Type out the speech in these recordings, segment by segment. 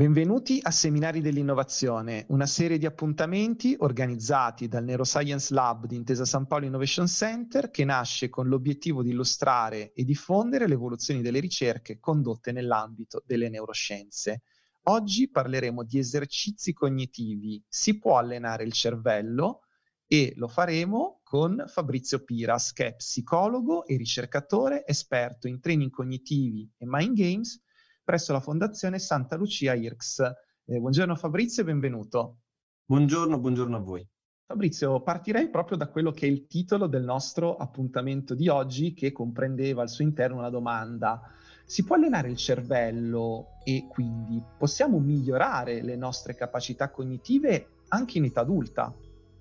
Benvenuti a Seminari dell'Innovazione, una serie di appuntamenti organizzati dal Neuroscience Lab di Intesa San Paolo Innovation Center che nasce con l'obiettivo di illustrare e diffondere le evoluzioni delle ricerche condotte nell'ambito delle neuroscienze. Oggi parleremo di esercizi cognitivi. Si può allenare il cervello? E lo faremo con Fabrizio Piras, che è psicologo e ricercatore esperto in training cognitivi e mind games presso la Fondazione Santa Lucia IRCS. Eh, buongiorno Fabrizio e benvenuto. Buongiorno, buongiorno a voi. Fabrizio, partirei proprio da quello che è il titolo del nostro appuntamento di oggi, che comprendeva al suo interno una domanda. Si può allenare il cervello e quindi possiamo migliorare le nostre capacità cognitive anche in età adulta?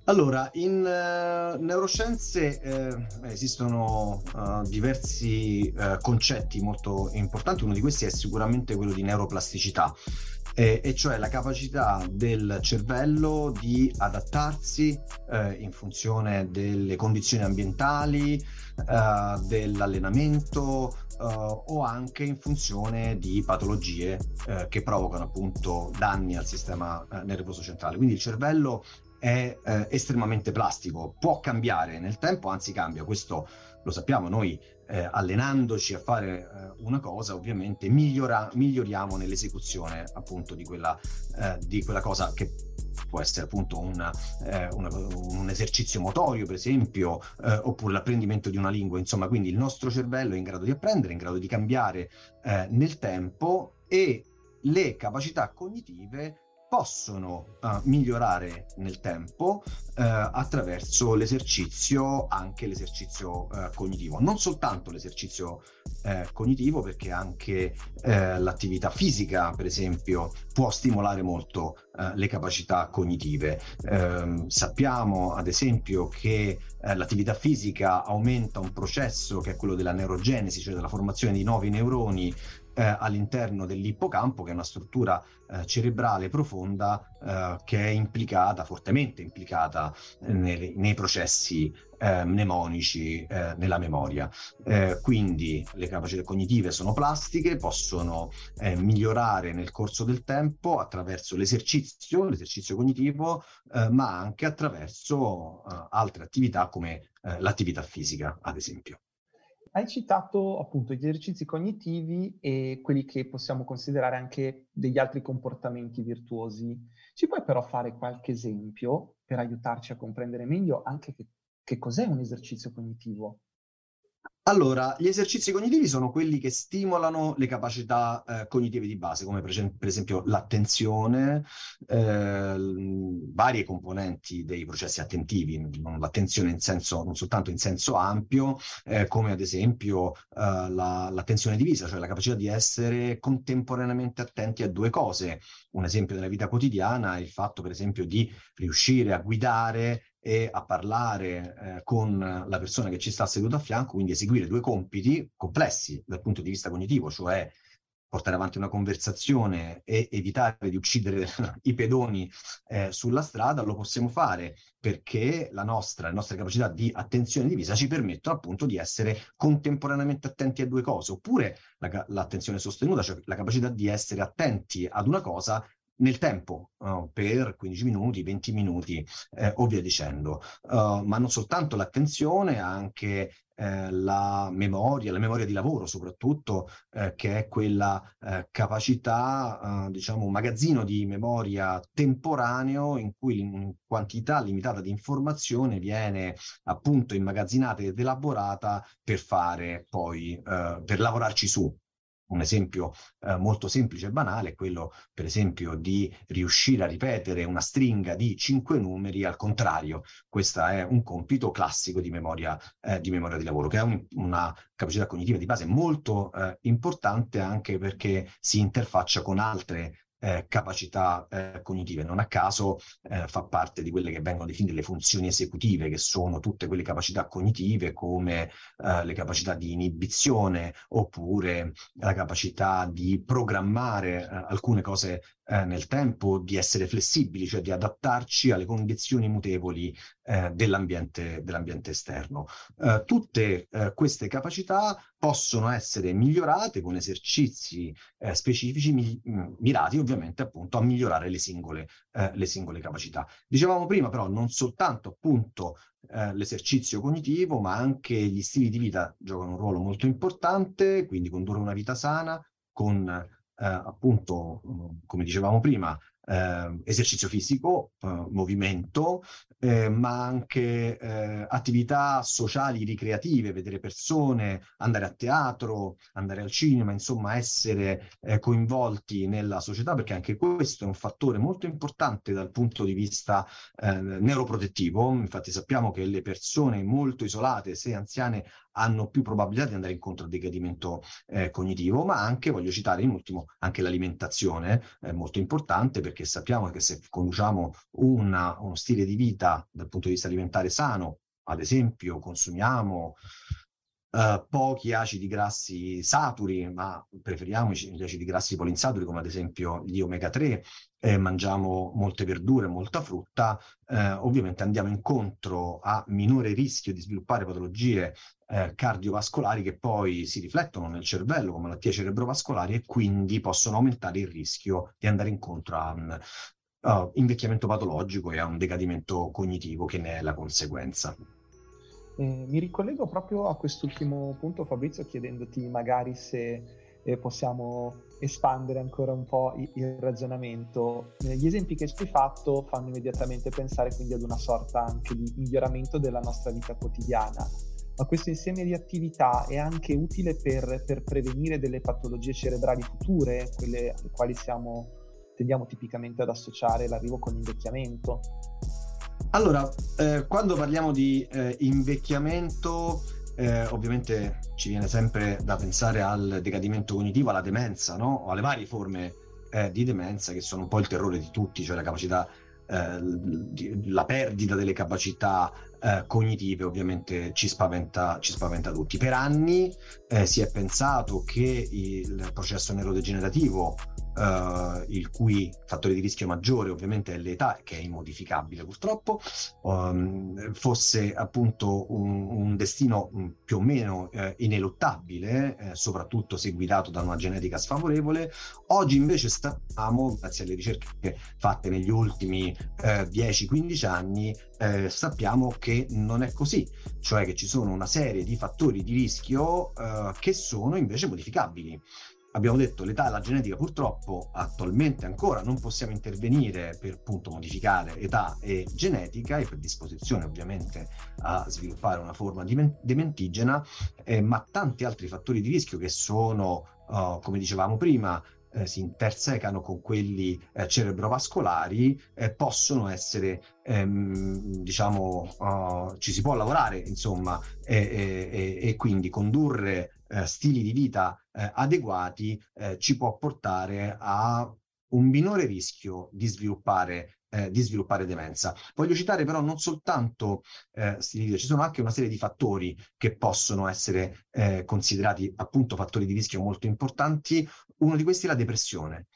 Allora, in uh, neuroscienze eh, esistono uh, diversi uh, concetti molto importanti, uno di questi è sicuramente quello di neuroplasticità, eh, e cioè la capacità del cervello di adattarsi in funzione delle condizioni ambientali, dell'allenamento o anche in funzione di patologie che provocano appunto danni al sistema nervoso centrale. Quindi il cervello è eh, estremamente plastico, può cambiare nel tempo, anzi cambia, questo lo sappiamo noi eh, allenandoci a fare eh, una cosa ovviamente migliora, miglioriamo nell'esecuzione appunto di quella, eh, di quella cosa che può essere appunto una, eh, una, un esercizio motorio per esempio eh, oppure l'apprendimento di una lingua. Insomma quindi il nostro cervello è in grado di apprendere, è in grado di cambiare nel tempo e le capacità cognitive possono uh, migliorare nel tempo uh, attraverso l'esercizio, anche l'esercizio uh, cognitivo. Non soltanto l'esercizio cognitivo, perché anche l'attività fisica, per esempio, può stimolare molto le capacità cognitive. Ehm, sappiamo, ad esempio, che l'attività fisica aumenta un processo che è quello della neurogenesi, cioè della formazione di nuovi neuroni eh, all'interno dell'ippocampo, che è una struttura eh, cerebrale profonda eh, che è implicata, fortemente implicata eh, nei, nei processi eh, mnemonici nella memoria. quindi le capacità cognitive sono plastiche, possono migliorare nel corso del tempo attraverso l'esercizio, l'esercizio cognitivo, ma anche attraverso altre attività come l'attività fisica, ad esempio. Hai citato appunto gli esercizi cognitivi e quelli che possiamo considerare anche degli altri comportamenti virtuosi. Ci puoi però fare qualche esempio per aiutarci a comprendere meglio anche che, che cos'è un esercizio cognitivo? Allora, gli esercizi cognitivi sono quelli che stimolano le capacità eh, cognitive di base, come per, per esempio l'attenzione, eh, varie componenti dei processi attentivi, l'attenzione in senso, non soltanto in senso ampio, eh, come ad esempio eh, la, l'attenzione divisa, cioè la capacità di essere contemporaneamente attenti a due cose. Un esempio nella vita quotidiana è il fatto, per esempio, di riuscire a guidare e a parlare eh, con la persona che ci sta seduta a fianco, quindi eseguire due compiti complessi dal punto di vista cognitivo, cioè portare avanti una conversazione e evitare di uccidere i pedoni eh, sulla strada, lo possiamo fare perché la nostra, le nostre capacità di attenzione divisa ci permettono appunto di essere contemporaneamente attenti a due cose, oppure la, l'attenzione sostenuta, cioè la capacità di essere attenti ad una cosa nel tempo, uh, per 15 minuti, 20 minuti eh, o via dicendo. Uh, ma non soltanto l'attenzione, anche eh, la memoria, la memoria di lavoro soprattutto, eh, che è quella eh, capacità, uh, diciamo, un magazzino di memoria temporaneo in cui in quantità limitata di informazione viene appunto immagazzinata ed elaborata per fare poi, per lavorarci su un esempio eh, molto semplice e banale è quello, per esempio, di riuscire a ripetere una stringa di cinque numeri al contrario. Questo è un compito classico di memoria, eh, di, memoria di lavoro, che è un, una capacità cognitiva di base molto eh, importante anche perché si interfaccia con altre eh, capacità eh, cognitive. Non a caso eh, fa parte di quelle che vengono definite le funzioni esecutive, che sono tutte quelle capacità cognitive come eh, le capacità di inibizione oppure la capacità di programmare eh, alcune cose eh, nel tempo, di essere flessibili, cioè di adattarci alle condizioni mutevoli eh, dell'ambiente, dell'ambiente, esterno. Eh, tutte eh, queste capacità possono essere migliorate con esercizi eh, specifici mi- mm, mirati ovviamente appunto a migliorare le singole, eh, le singole capacità. Dicevamo prima però non soltanto appunto l'esercizio cognitivo, ma anche gli stili di vita giocano un ruolo molto importante, quindi condurre una vita sana con eh, appunto, come dicevamo prima, eh, esercizio fisico, eh, movimento, eh, ma anche eh, attività sociali ricreative, vedere persone, andare a teatro, andare al cinema, insomma essere eh, coinvolti nella società, perché anche questo è un fattore molto importante dal punto di vista eh, neuroprotettivo. Infatti sappiamo che le persone molto isolate, se anziane, hanno più probabilità di andare incontro al decadimento eh, cognitivo, ma anche, voglio citare in ultimo, anche l'alimentazione è molto importante perché sappiamo che se conduciamo una, uno stile di vita dal punto di vista alimentare sano, ad esempio consumiamo Uh, pochi acidi grassi saturi, ma preferiamo gli acidi grassi polinsaturi come ad esempio gli omega 3, eh, mangiamo molte verdure, molta frutta, eh, ovviamente andiamo incontro a minore rischio di sviluppare patologie eh, cardiovascolari che poi si riflettono nel cervello come malattie cerebrovascolari e quindi possono aumentare il rischio di andare incontro a un uh, invecchiamento patologico e a un decadimento cognitivo che ne è la conseguenza. Eh, mi ricollego proprio a quest'ultimo punto, Fabrizio, chiedendoti magari se eh, possiamo espandere ancora un po' il, ragionamento. Eh, gli esempi che hai fatto fanno immediatamente pensare quindi ad una sorta anche di miglioramento della nostra vita quotidiana. Ma questo insieme di attività è anche utile per, per prevenire delle patologie cerebrali future, quelle alle quali siamo, tendiamo tipicamente ad associare l'arrivo con l'invecchiamento? Allora, eh, quando parliamo di eh, invecchiamento, eh, ovviamente ci viene sempre da pensare al decadimento cognitivo, alla demenza, no? O alle varie forme eh, di demenza che sono un po' il terrore di tutti, cioè la capacità, eh, la perdita delle capacità eh, cognitive ovviamente ci spaventa, ci spaventa tutti. Per anni si è pensato che il processo neurodegenerativo uh, il cui fattore di rischio maggiore ovviamente è l'età, che è immodificabile purtroppo, um, fosse appunto un, un destino um, più o meno uh, ineluttabile, eh, soprattutto se guidato da una genetica sfavorevole. Oggi invece sappiamo, grazie alle ricerche fatte negli ultimi uh, eh, 10-15 anni, eh, sappiamo che non è così, cioè che ci sono una serie di fattori di rischio eh, che sono invece modificabili abbiamo detto l'età e la genetica purtroppo attualmente ancora non possiamo intervenire per appunto modificare età e genetica e per disposizione ovviamente a sviluppare una forma dementigena, eh, ma tanti altri fattori di rischio che sono, uh, come dicevamo prima, eh, si intersecano con quelli eh, cerebrovascolari eh, possono essere ehm, diciamo uh, ci si può lavorare insomma e, e, e quindi condurre eh, stili di vita eh, adeguati eh, ci può portare a un minore rischio di sviluppare eh, di sviluppare demenza. Voglio citare però non soltanto eh, stili di vita, ci sono anche una serie di fattori che possono essere eh, considerati appunto fattori di rischio molto importanti. Uno di questi è la depressione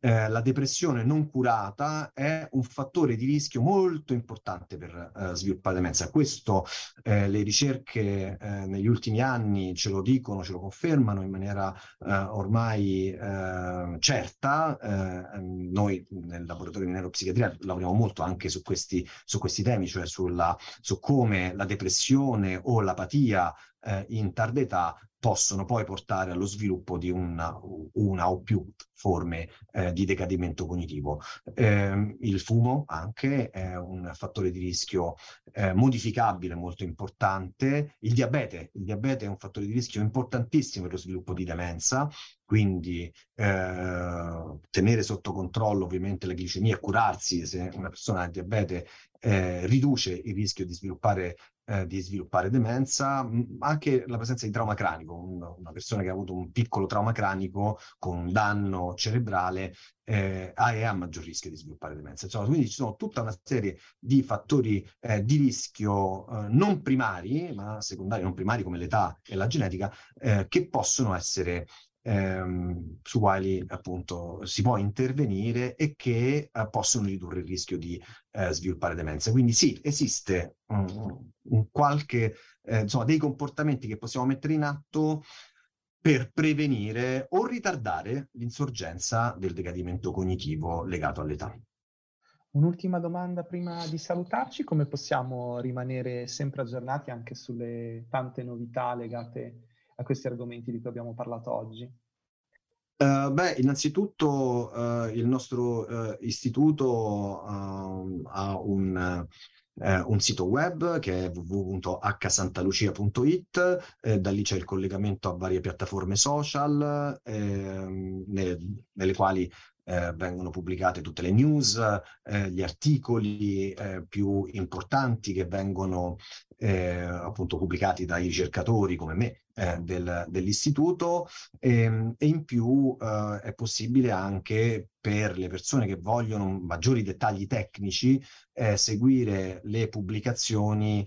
eh, la depressione non curata è un fattore di rischio molto importante per eh, sviluppare demenza. Questo eh, le ricerche eh, negli ultimi anni ce lo dicono, ce lo confermano in maniera eh, ormai eh, certa. noi nel laboratorio di neuropsichiatria lavoriamo molto anche su questi, su questi temi, cioè sulla, su come la depressione o l'apatia in tarda età possono poi portare allo sviluppo di una, una o più forme eh, di decadimento cognitivo. Eh, il fumo anche è un fattore di rischio eh, modificabile molto importante. Il diabete, il diabete è un fattore di rischio importantissimo per lo sviluppo di demenza, quindi eh, tenere sotto controllo ovviamente la glicemia e curarsi se una persona ha diabete eh, riduce il rischio di sviluppare eh, di sviluppare demenza, anche la presenza di trauma cranico, una persona che ha avuto un piccolo trauma cranico con un danno cerebrale eh, ha, a maggior rischio di sviluppare demenza. Insomma, quindi ci sono tutta una serie di fattori eh, di rischio eh, non primari, ma secondari, non primari come l'età e la genetica, eh, che possono essere ehm, su quali appunto si può intervenire e che eh, possono ridurre il rischio di eh, sviluppare demenza. Quindi sì, esiste um, un qualche, eh, insomma, dei comportamenti che possiamo mettere in atto per prevenire o ritardare l'insorgenza del decadimento cognitivo legato all'età. Un'ultima domanda prima di salutarci, come possiamo rimanere sempre aggiornati anche sulle tante novità legate a questi argomenti di cui abbiamo parlato oggi? Uh, beh, innanzitutto uh, il nostro uh, istituto ehm, ha un, un, sito web che è www.hsantalucia.it, eh, da lì c'è il collegamento a varie piattaforme social ehm, nelle, nelle quali eh, vengono pubblicate tutte le news, eh, gli articoli eh, più importanti che vengono eh, appunto pubblicati dai ricercatori come me eh, del, dell'istituto e, ehm, e, in più eh, è possibile anche per le persone che vogliono maggiori dettagli tecnici seguire le pubblicazioni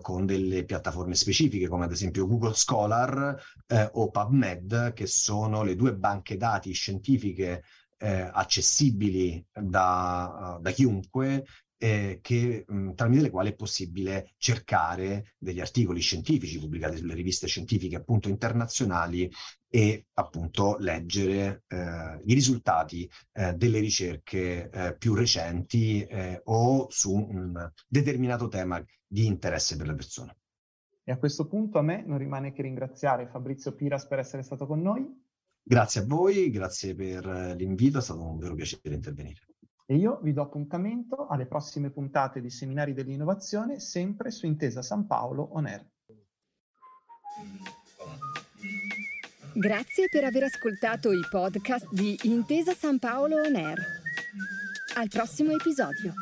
con delle piattaforme specifiche come ad esempio Google Scholar o PubMed che sono le due banche dati scientifiche eh, accessibili da, da chiunque eh, che, mh, tramite le quali è possibile cercare degli articoli scientifici pubblicati sulle riviste scientifiche appunto internazionali e appunto leggere eh, i risultati eh, delle ricerche eh, più recenti eh, o su un determinato tema di interesse per le persone. E a questo punto a me non rimane che ringraziare Fabrizio Piras per essere stato con noi Grazie a voi, grazie per l'invito, è stato un vero piacere intervenire. E io vi do appuntamento alle prossime puntate di Seminari dell'Innovazione, sempre su Intesa San Paolo On Air. Grazie per aver ascoltato i podcast di Intesa San Paolo On Air. Al prossimo episodio.